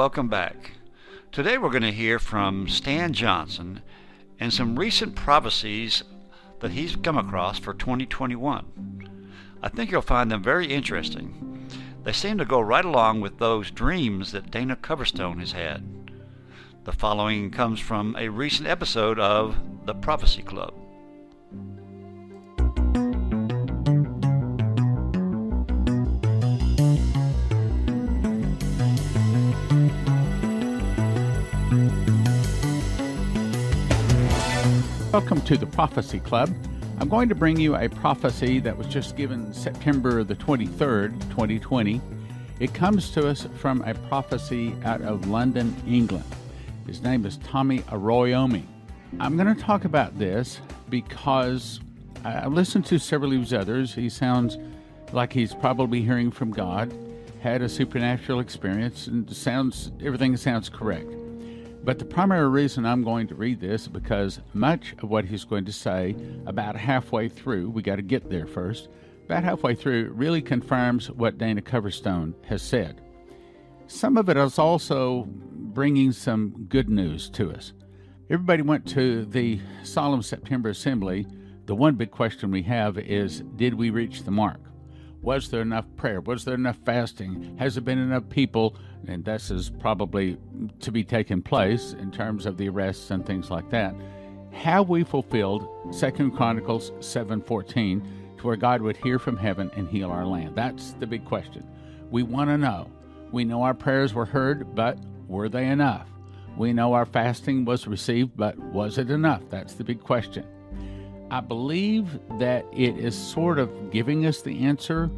Welcome back. Today we're going to hear from Stan Johnson and some recent prophecies that he's come across for 2021. I think you'll find them very interesting. They seem to go right along with those dreams that Dana Coverstone has had. The following comes from a recent episode of The Prophecy Club. Welcome to the Prophecy Club. I'm going to bring you a prophecy that was just given September the 23rd, 2020. It comes to us from a prophecy out of London, England. His name is Tomi Arayomi. I'm going to talk about this because I've listened to several of his others. He sounds like he's probably hearing from God, had a supernatural experience, and sounds everything sounds correct. But the primary reason I'm going to read this is because much of what he's going to say about halfway through, we got to get there first, about halfway through really confirms what Dana Coverstone has said. Some of it is also bringing some good news to us. Everybody went to the Solemn September Assembly. The one big question we have is Did we reach the mark? Was there enough prayer? Was there enough fasting? Has there been enough people? And this is probably to be taken place in terms of the arrests and things like that. Have we fulfilled Second Chronicles 7:14 to where God would hear from heaven and heal our land? That's the big question. We want to know. We know our prayers were heard, but were they enough? We know our fasting was received, but was it enough? That's the big question. I believe that it is sort of giving us the answer,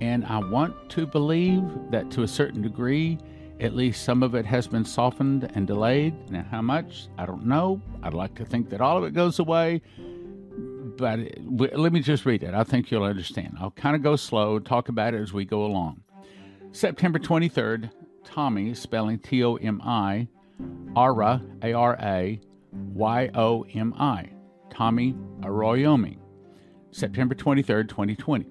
and I want to believe that to a certain degree, at least some of it has been softened and delayed. Now, how much? I don't know. I'd like to think that all of it goes away, but let me just read it. I think you'll understand. I'll kind of go slow, talk about it as we go along. September 23rd, Tomi, spelling T O M I, Ara, A R A, Y O M I. Tomi Arayomi, September 23rd, 2020.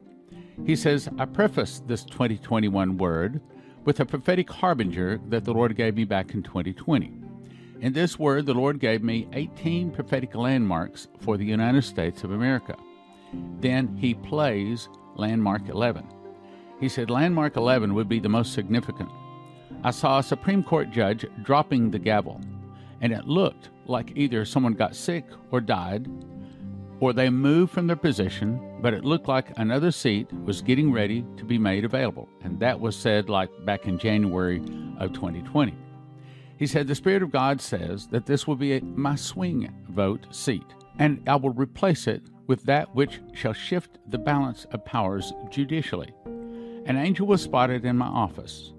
He says, I preface this 2021 word with a prophetic harbinger that the Lord gave me back in 2020. In this word, the Lord gave me 18 prophetic landmarks for the United States of America. Then he plays landmark 11. He said landmark 11 would be the most significant. I saw a Supreme Court judge dropping the gavel, and it looked like either someone got sick or died, or they moved from their position, but it looked like another seat was getting ready to be made available. And that was said like back in January of 2020. He said, The Spirit of God says that this will be a, my swing vote seat, and I will replace it with that which shall shift the balance of powers judicially. An angel was spotted in my office.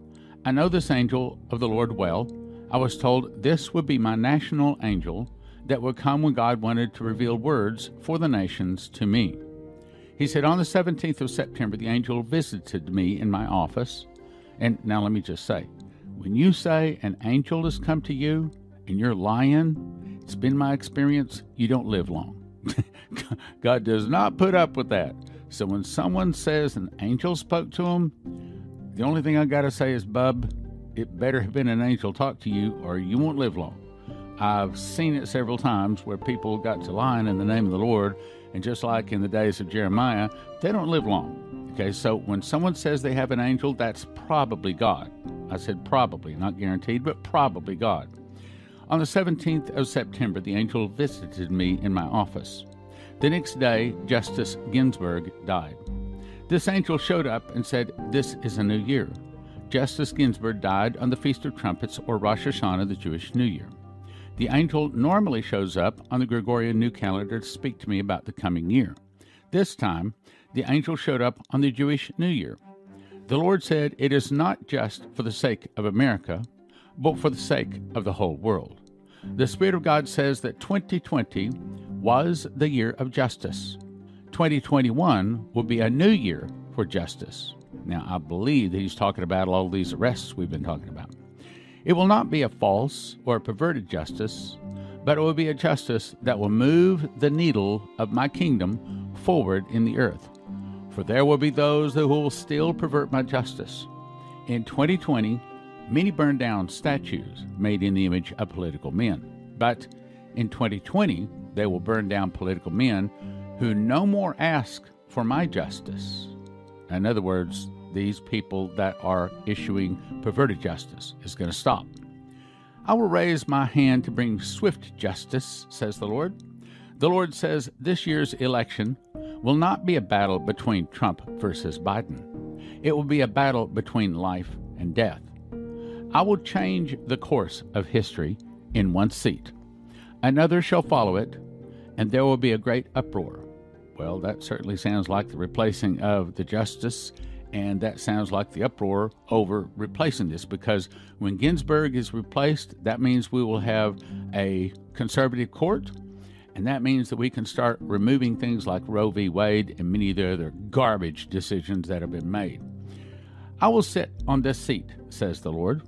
I know this angel of the Lord well. I was told this would be my national angel that would come when God wanted to reveal words for the nations to me. He said, On the 17th of September, the angel visited me in my office. And now let me just say, when you say an angel has come to you and you're lying, it's been my experience, you don't live long. God does not put up with that. So when someone says an angel spoke to him, the only thing I got to say is, bub, it better have been an angel talk to you or you won't live long. I've seen it several times where people got to lying in the name of the Lord, and just like in the days of Jeremiah, they don't live long. Okay, so when someone says they have an angel, that's probably God. I said probably, not guaranteed, but probably God. On the 17th of September, the angel visited me in my office. The next day, Justice Ginsburg died. This angel showed up and said, This is a new year. Justice Ginsburg died on the Feast of Trumpets or Rosh Hashanah, the Jewish New Year. The angel normally shows up on the Gregorian New Calendar to speak to me about the coming year. This time, the angel showed up on the Jewish New Year. The Lord said, It is not just for the sake of America, but for the sake of the whole world. The Spirit of God says that 2020 was the year of justice. 2021 will be a new year for justice. Now, I believe that he's talking about all these arrests we've been talking about. It will not be a false or a perverted justice, but it will be a justice that will move the needle of my kingdom forward in the earth. For there will be those who will still pervert my justice. In 2020, many burned down statues made in the image of political men. But in 2020, they will burn down political men who no more ask for my justice. In other words, these people that are issuing perverted justice is going to stop. I will raise my hand to bring swift justice, says the Lord. The Lord says this year's election will not be a battle between Trump versus Biden. It will be a battle between life and death. I will change the course of history in one seat. Another shall follow it, and there will be a great uproar. Well, that certainly sounds like the replacing of the justice and that sounds like the uproar over replacing this because when Ginsburg is replaced, that means we will have a conservative court, and that means that we can start removing things like Roe v. Wade and many of the other garbage decisions that have been made. I will sit on this seat, says the Lord.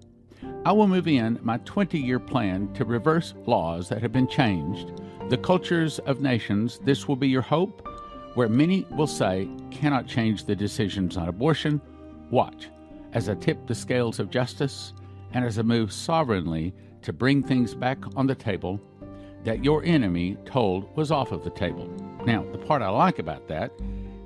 I will move in my 20 year plan to reverse laws that have been changed, the cultures of nations. This will be your hope where many will say cannot change the decisions on abortion, watch as I tip the scales of justice and as I move sovereignly to bring things back on the table that your enemy told was off of the table. Now, the part I like about that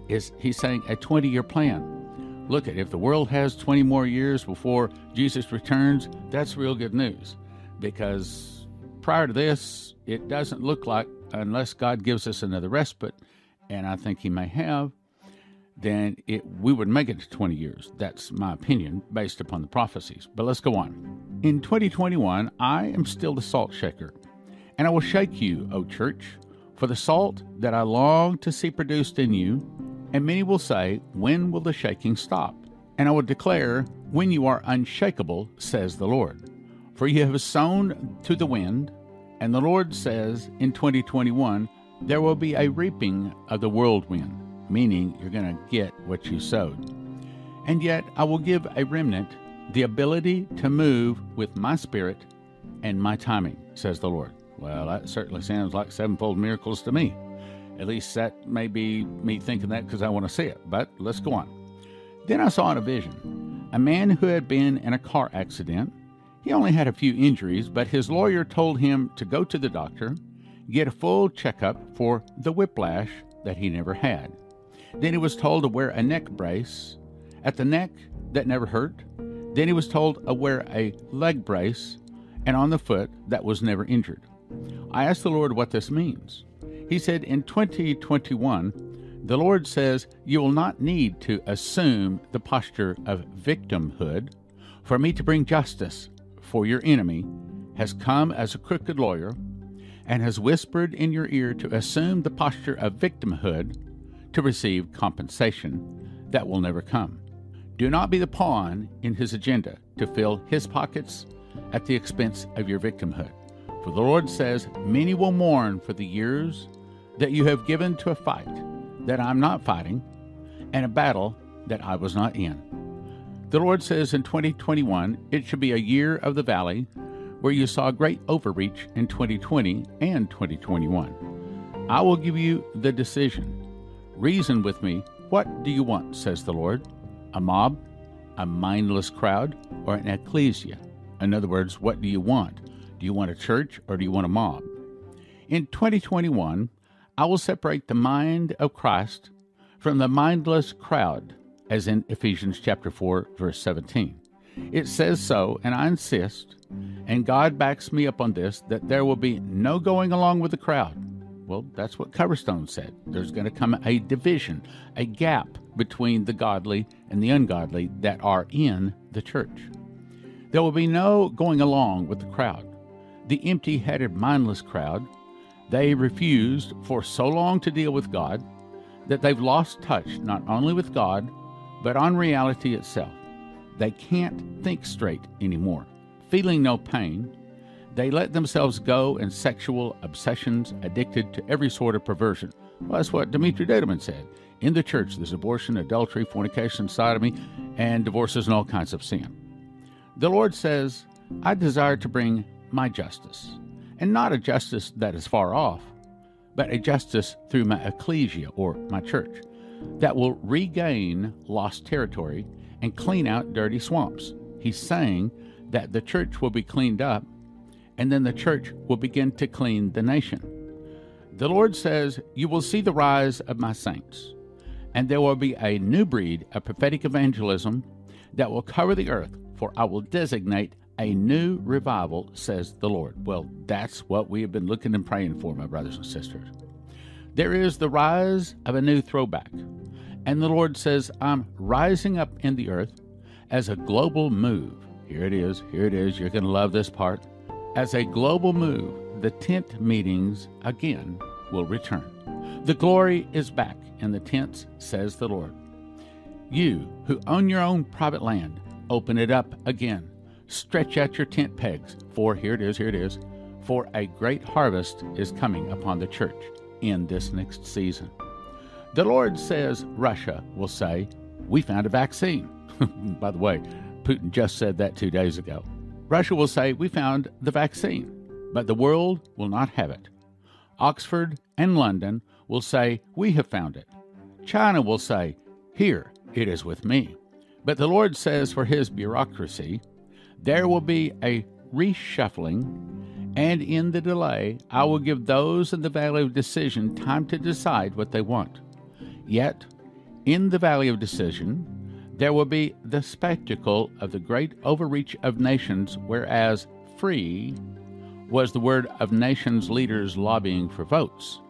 is he's saying a 20 year plan. Look at if the world has 20 more years before Jesus returns, that's real good news because prior to this, it doesn't look like, unless God gives us another respite, and I think he may have, then it, we would make it to 20 years. That's my opinion based upon the prophecies. But let's go on. In 2021, I am still the salt shaker, and I will shake you, O church, for the salt that I long to see produced in you. And many will say, When will the shaking stop? And I will declare, When you are unshakable, says the Lord. For you have sown to the wind, and the Lord says in 2021, there will be a reaping of the whirlwind, meaning you're going to get what you sowed. And yet I will give a remnant the ability to move with my spirit and my timing, says the Lord. Well, that certainly sounds like sevenfold miracles to me. At least that may be me thinking that because I want to see it, but let's go on. Then I saw in a vision a man who had been in a car accident. He only had a few injuries, but his lawyer told him to go to the doctor get a full checkup for the whiplash that he never had. Then he was told to wear a neck brace at the neck that never hurt. Then he was told to wear a leg brace and on the foot that was never injured. I asked the Lord what this means. He said, In 2021, the Lord says, You will not need to assume the posture of victimhood. For me to bring justice for your enemy has come as a crooked lawyer and has whispered in your ear to assume the posture of victimhood to receive compensation that will never come. Do not be the pawn in his agenda to fill his pockets at the expense of your victimhood. For the Lord says, Many will mourn for the years that you have given to a fight that I'm not fighting and a battle that I was not in. The Lord says in 2021, it should be a year of the valley where you saw great overreach in 2020 and 2021. I will give you the decision. Reason with me. What do you want, says the Lord? A mob, a mindless crowd, or an ecclesia? In other words, what do you want? Do you want a church or do you want a mob? In 2021, I will separate the mind of Christ from the mindless crowd, as in Ephesians chapter 4, verse 17. It says so, and I insist, and God backs me up on this, that there will be no going along with the crowd. Well, that's what Coverstone said. There's going to come a division, a gap between the godly and the ungodly that are in the church. There will be no going along with the crowd. The empty headed, mindless crowd, they refused for so long to deal with God that they've lost touch not only with God, but on reality itself. They can't think straight anymore. Feeling no pain, they let themselves go in sexual obsessions, addicted to every sort of perversion. Well, that's what Dimitri Duduman said. In the church, there's abortion, adultery, fornication, sodomy, and divorces and all kinds of sin. The Lord says, I desire to bring my justice, and not a justice that is far off, but a justice through my ecclesia or my church that will regain lost territory and clean out dirty swamps. He's saying that the church will be cleaned up and then the church will begin to clean the nation. The Lord says, You will see the rise of my saints, and there will be a new breed of prophetic evangelism that will cover the earth, for I will designate a new revival, says the Lord. Well, that's what we have been looking and praying for, my brothers and sisters. There is the rise of a new throwback. And the Lord says, I'm rising up in the earth as a global move. Here it is, here it is. You're going to love this part. As a global move, the tent meetings again will return. The glory is back in the tents, says the Lord. You who own your own private land, open it up again. Stretch out your tent pegs, for here it is, here it is, for a great harvest is coming upon the church in this next season. The Lord says Russia will say, We found a vaccine. By the way, Putin just said that two days ago. Russia will say, We found the vaccine, but the world will not have it. Oxford and London will say, We have found it. China will say, Here, it is with me. But the Lord says for his bureaucracy, there will be a reshuffling, and in the delay, I will give those in the valley of decision time to decide what they want. Yet, in the valley of decision, there will be the spectacle of the great overreach of nations, whereas free was the word of nations' leaders lobbying for votes.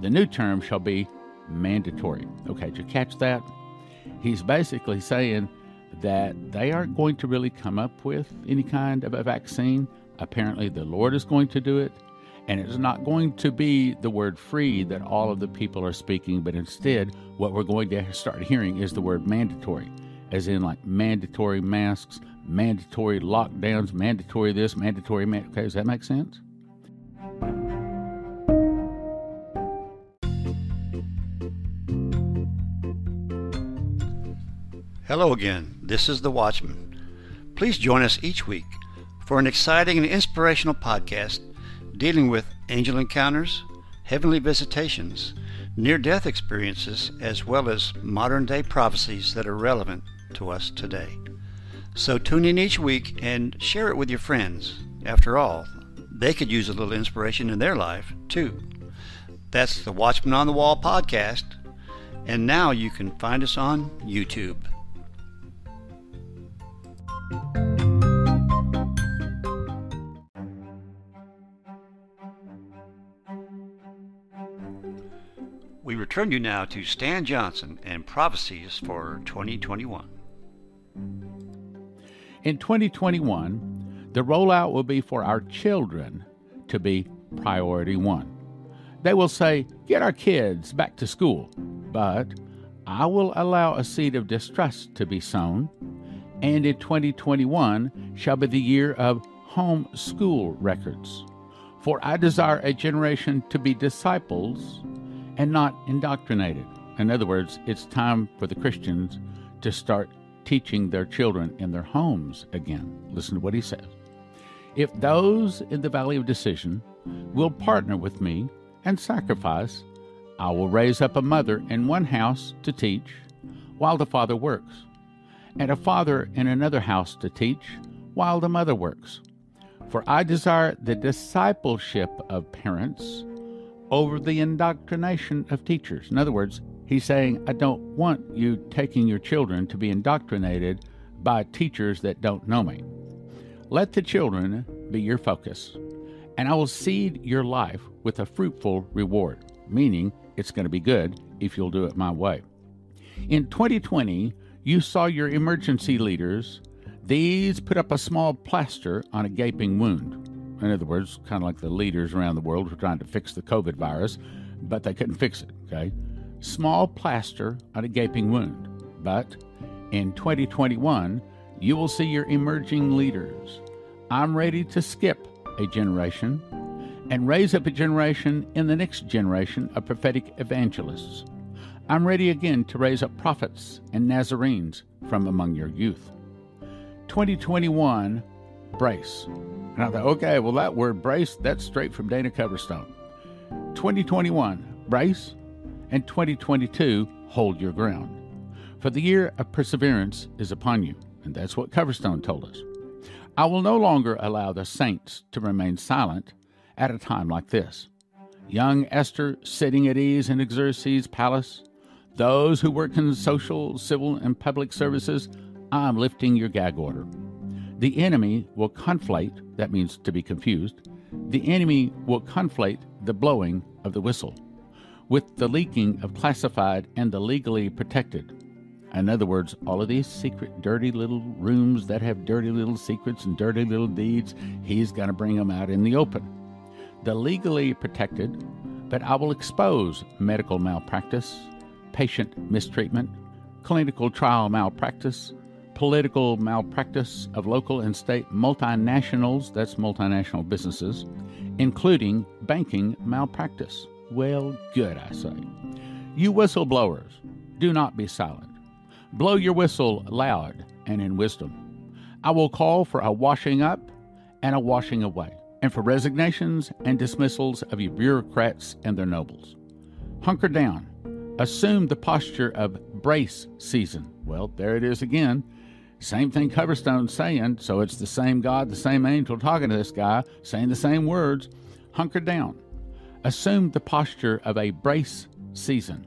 The new term shall be mandatory. Okay, did you catch that? He's basically saying that they aren't going to really come up with any kind of a vaccine. Apparently, the Lord is going to do it. And it's not going to be the word free that all of the people are speaking, but instead, what we're going to start hearing is the word mandatory as in like mandatory masks, mandatory lockdowns, mandatory this, mandatory. Man- okay, does that make sense? Hello again. This is The Watchman. Please join us each week for an exciting and inspirational podcast dealing with angel encounters, heavenly visitations, near death experiences, as well as modern day prophecies that are relevant to us today. So tune in each week and share it with your friends. After all, they could use a little inspiration in their life, too. That's the Watchman on the Wall podcast, and now you can find us on YouTube. We return you now to Stan Johnson and prophecies for 2021. In 2021, the rollout will be for our children to be priority one. They will say, Get our kids back to school. But I will allow a seed of distrust to be sown, and in 2021 shall be the year of home school records. For I desire a generation to be disciples and not indoctrinated. In other words, it's time for the Christians to start teaching their children in their homes again. Listen to what he says. If those in the valley of decision will partner with me and sacrifice, I will raise up a mother in one house to teach while the father works, and a father in another house to teach while the mother works. For I desire the discipleship of parents over the indoctrination of teachers. In other words, He's saying, I don't want you taking your children to be indoctrinated by teachers that don't know me. Let the children be your focus, and I will seed your life with a fruitful reward, meaning it's going to be good if you'll do it my way. In 2020, you saw your emergency leaders. These put up a small plaster on a gaping wound. In other words, kind of like the leaders around the world were trying to fix the COVID virus, but they couldn't fix it, okay? Small plaster on a gaping wound. But in 2021, you will see your emerging leaders. I'm ready to skip a generation and raise up a generation in the next generation of prophetic evangelists. I'm ready again to raise up prophets and Nazarenes from among your youth. 2021, brace. And I thought, okay, well, that word brace, that's straight from Dana Coverstone. 2021, brace. And 2022, hold your ground. For the year of perseverance is upon you. And that's what Coverstone told us. I will no longer allow the saints to remain silent at a time like this. Young Esther sitting at ease in Xerxes' palace, those who work in social, civil, and public services, I'm lifting your gag order. The enemy will conflate, that means to be confused, the enemy will conflate the blowing of the whistle with the leaking of classified and the legally protected. In other words, all of these secret, dirty little rooms that have dirty little secrets and dirty little deeds, he's going to bring them out in the open. The legally protected, but I will expose medical malpractice, patient mistreatment, clinical trial malpractice, political malpractice of local and state multinationals, that's multinational businesses, including banking malpractice. Well, good, I say. You whistleblowers, do not be silent. Blow your whistle loud and in wisdom. I will call for a washing up and a washing away, and for resignations and dismissals of you bureaucrats and their nobles. Hunker down Assume the posture of brace season. Well, there it is again. Same thing Coverstone's saying, so it's the same God, the same angel talking to this guy, saying the same words. Hunker down. Assume the posture of a brace season.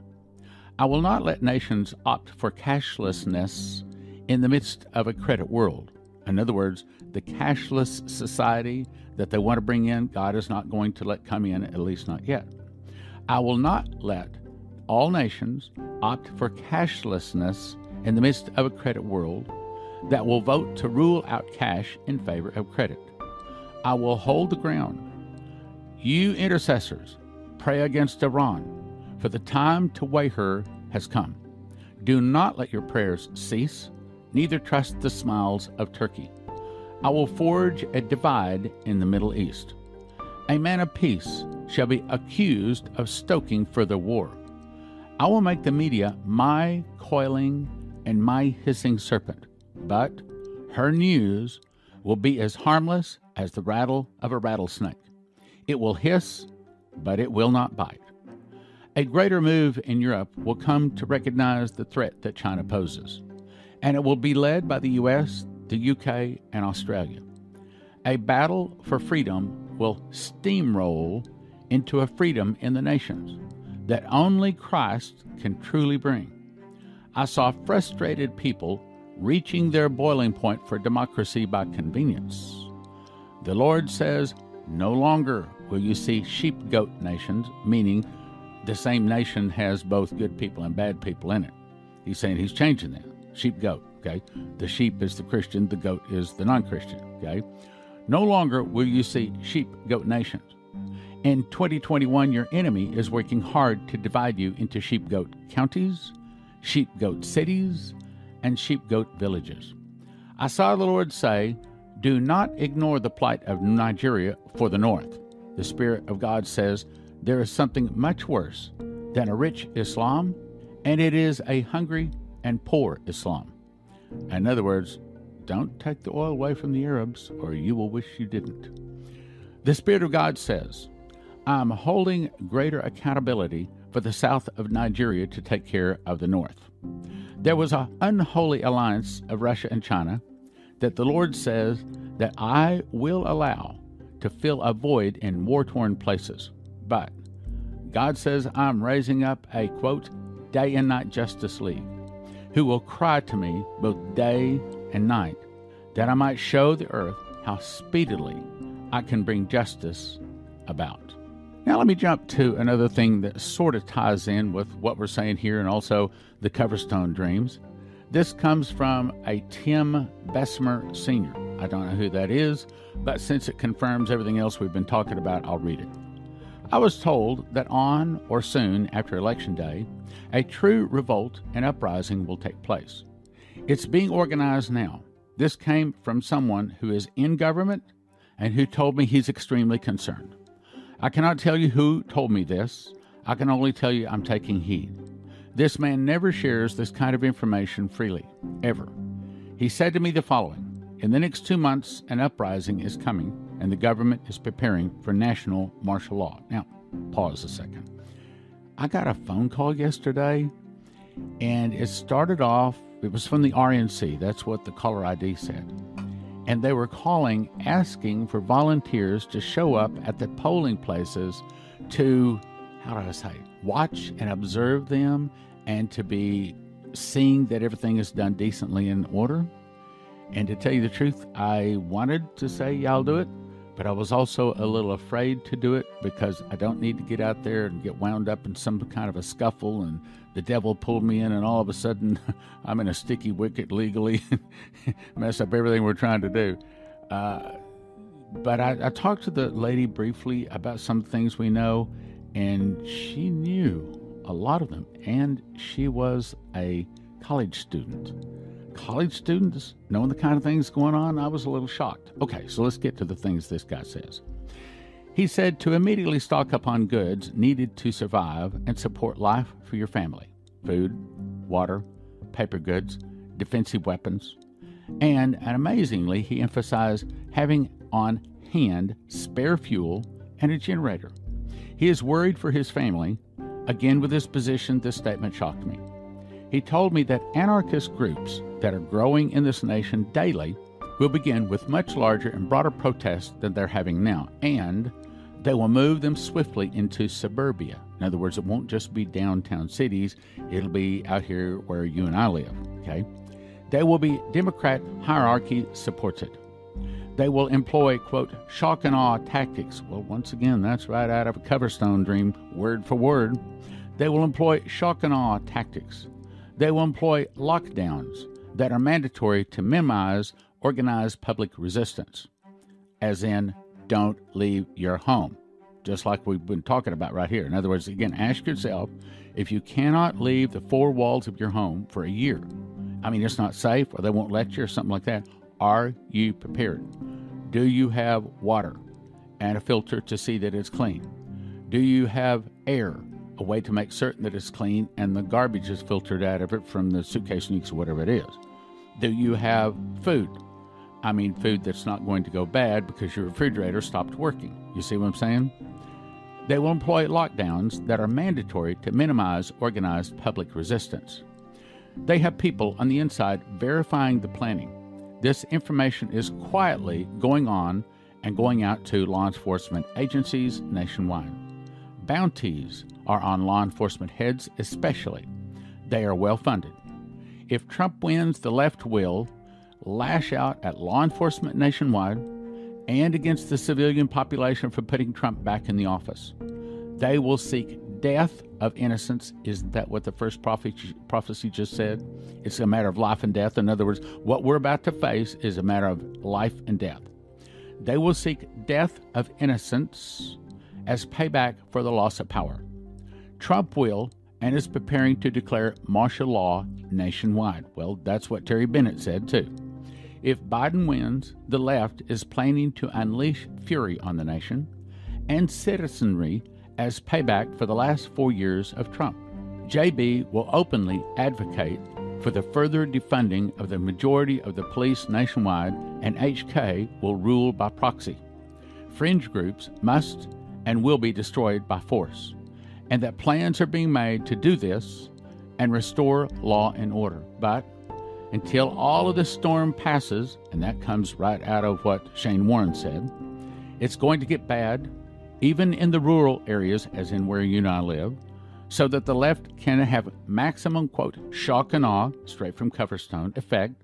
I will not let nations opt for cashlessness in the midst of a credit world. In other words, the cashless society that they want to bring in, God is not going to let come in, at least not yet. I will not let all nations opt for cashlessness in the midst of a credit world that will vote to rule out cash in favor of credit. I will hold the ground. You intercessors, pray against Iran, for the time to weigh her has come. Do not let your prayers cease, neither trust the smiles of Turkey. I will forge a divide in the Middle East. A man of peace shall be accused of stoking further war. I will make the media my coiling and my hissing serpent, but her news will be as harmless as the rattle of a rattlesnake. It will hiss, but it will not bite. A greater move in Europe will come to recognize the threat that China poses, and it will be led by the US, the UK, and Australia. A battle for freedom will steamroll into a freedom in the nations that only Christ can truly bring. I saw frustrated people reaching their boiling point for democracy by convenience. The Lord says, No longer will you see sheep goat nations, meaning the same nation has both good people and bad people in it. He's saying he's changing that. Sheep goat, okay? The sheep is the Christian, the goat is the non Christian, okay? No longer will you see sheep goat nations. In 2021, your enemy is working hard to divide you into sheep goat counties, sheep goat cities, and sheep goat villages. I saw the Lord say, Do not ignore the plight of Nigeria for the north. The Spirit of God says, There is something much worse than a rich Islam, and it is a hungry and poor Islam. In other words, don't take the oil away from the Arabs, or you will wish you didn't. The Spirit of God says, I'm holding greater accountability for the south of Nigeria to take care of the north. There was an unholy alliance of Russia and China that the Lord says that I will allow to fill a void in war torn places. But God says I'm raising up a quote, day and night justice league who will cry to me both day and night, that I might show the earth how speedily I can bring justice about. Now, let me jump to another thing that sort of ties in with what we're saying here and also the Coverstone Dreams. This comes from a Tim Bessemer Sr. I don't know who that is, but since it confirms everything else we've been talking about, I'll read it. I was told that on or soon after Election Day, a true revolt and uprising will take place. It's being organized now. This came from someone who is in government and who told me he's extremely concerned. I cannot tell you who told me this. I can only tell you I'm taking heed. This man never shares this kind of information freely, ever. He said to me the following In the next two months, an uprising is coming, and the government is preparing for national martial law. Now, pause a second. I got a phone call yesterday, and it started off, it was from the RNC. That's what the caller ID said. And they were calling, asking for volunteers to show up at the polling places to, how do I say, watch and observe them and to be seeing that everything is done decently in order. And to tell you the truth, I wanted to say, yeah, I'll do it, but I was also a little afraid to do it because I don't need to get out there and get wound up in some kind of a scuffle and the devil pulled me in and all of a sudden I'm in a sticky wicket legally, mess up everything we're trying to do. Uh, but I, I talked to the lady briefly about some things we know, and she knew a lot of them, and she was a college student college students knowing the kind of things going on, I was a little shocked. Okay, so let's get to the things this guy says. He said to immediately stock up on goods needed to survive and support life for your family food, water, paper goods, defensive weapons. And, and amazingly, he emphasized having on hand spare fuel and a generator. He is worried for his family. Again, with his position, this statement shocked me. He told me that anarchist groups that are growing in this nation daily will begin with much larger and broader protests than they're having now, and they will move them swiftly into suburbia. In other words, it won't just be downtown cities, it'll be out here where you and I live, okay? They will be Democrat hierarchy supports it. They will employ, quote, shock and awe tactics. Well, once again, that's right out of a Coverstone dream, word for word. They will employ shock and awe tactics. They will employ lockdowns that are mandatory to minimize organized public resistance, as in, don't leave your home, just like we've been talking about right here. In other words, again, ask yourself if you cannot leave the four walls of your home for a year, I mean, it's not safe or they won't let you or something like that, are you prepared? Do you have water and a filter to see that it's clean? Do you have air a way to make certain that it's clean and the garbage is filtered out of it from the suitcase nukes or whatever it is. Do you have food? I mean, food that's not going to go bad because your refrigerator stopped working. You see what I'm saying? They will employ lockdowns that are mandatory to minimize organized public resistance. They have people on the inside verifying the planning. This information is quietly going on and going out to law enforcement agencies nationwide. Bounties are on law enforcement heads, especially. They are well funded. If Trump wins, the left will lash out at law enforcement nationwide and against the civilian population for putting Trump back in the office. They will seek death of innocence. Isn't that what the first prophecy just said? It's a matter of life and death. In other words, what we're about to face is a matter of life and death. They will seek death of innocence as payback for the loss of power. Trump will and is preparing to declare martial law nationwide. Well, that's what Terry Bennett said, too. If Biden wins, the left is planning to unleash fury on the nation and citizenry as payback for the last four years of Trump. JB will openly advocate for the further defunding of the majority of the police nationwide, and HK will rule by proxy. Fringe groups must and will be destroyed by force, and that plans are being made to do this and restore law and order. But until all of this storm passes, and that comes right out of what Shane Warren said, it's going to get bad, even in the rural areas, as in where you and I live, so that the left can have maximum, quote, shock and awe, straight from Coverstone, effect,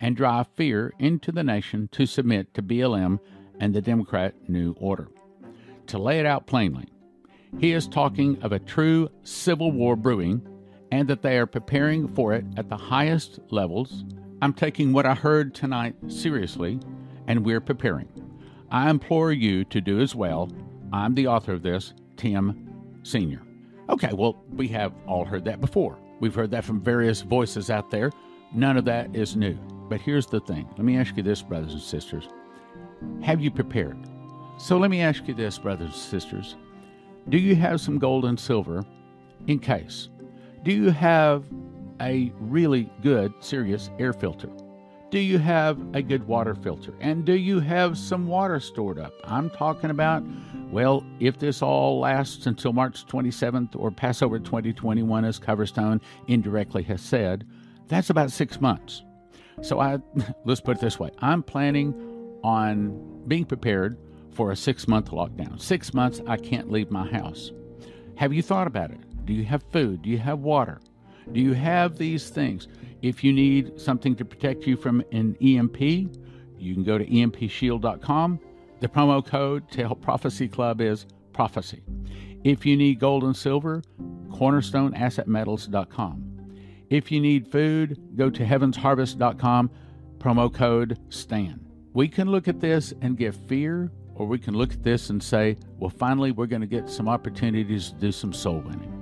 and drive fear into the nation to submit to BLM and the Democrat New Order. To lay it out plainly, he is talking of a true civil war brewing and that they are preparing for it at the highest levels. I'm taking what I heard tonight seriously, and we're preparing. I implore you to do as well. I'm the author of this, Tim Sr. Okay, well, we have all heard that before. We've heard that from various voices out there. None of that is new. But here's the thing let me ask you this, brothers and sisters. Have you prepared? So let me ask you this, brothers and sisters. Do you have some gold and silver in case? Do you have a really good, serious air filter? Do you have a good water filter? And do you have some water stored up? I'm talking about, well, if this all lasts until March 27th or Passover 2021, as Coverstone indirectly has said, that's about six months. So I let's put it this way: I'm planning on being prepared for a six-month lockdown. Six months, I can't leave my house. Have you thought about it? Do you have food? Do you have water? Do you have these things? If you need something to protect you from an EMP, you can go to empshield.com. The promo code to help Prophecy Club is prophecy. If you need gold and silver, cornerstoneassetmetals.com. If you need food, go to heavensharvest.com, promo code STAN. We can look at this and give fear, or we can look at this and say, well, finally, we're going to get some opportunities to do some soul winning.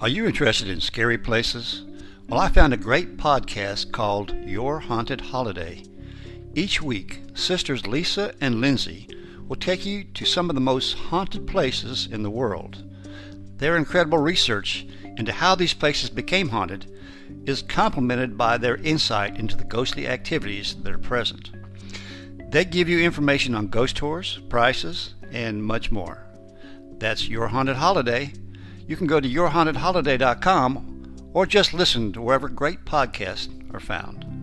Are you interested in scary places? Well, I found a great podcast called Your Haunted Holiday. Each week, sisters Lisa and Lindsay will take you to some of the most haunted places in the world. Their incredible research into how these places became haunted is complemented by their insight into the ghostly activities that are present. They give you information on ghost tours, prices, and much more. That's Your Haunted Holiday you can go to yourhauntedholiday.com or just listen to wherever great podcasts are found.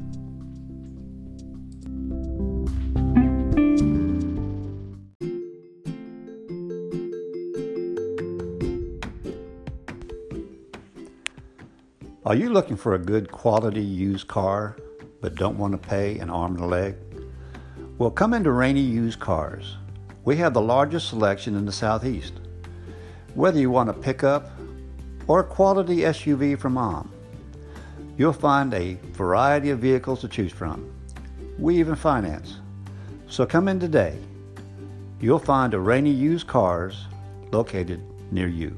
Are you looking for a good quality used car but don't want to pay an arm and a leg? Well, come into Rainy Used Cars. We have the largest selection in the Southeast. Whether you want a pickup or a quality SUV from mom, you'll find a variety of vehicles to choose from. We even finance. So come in today. You'll find a Rainy Used Cars located near you.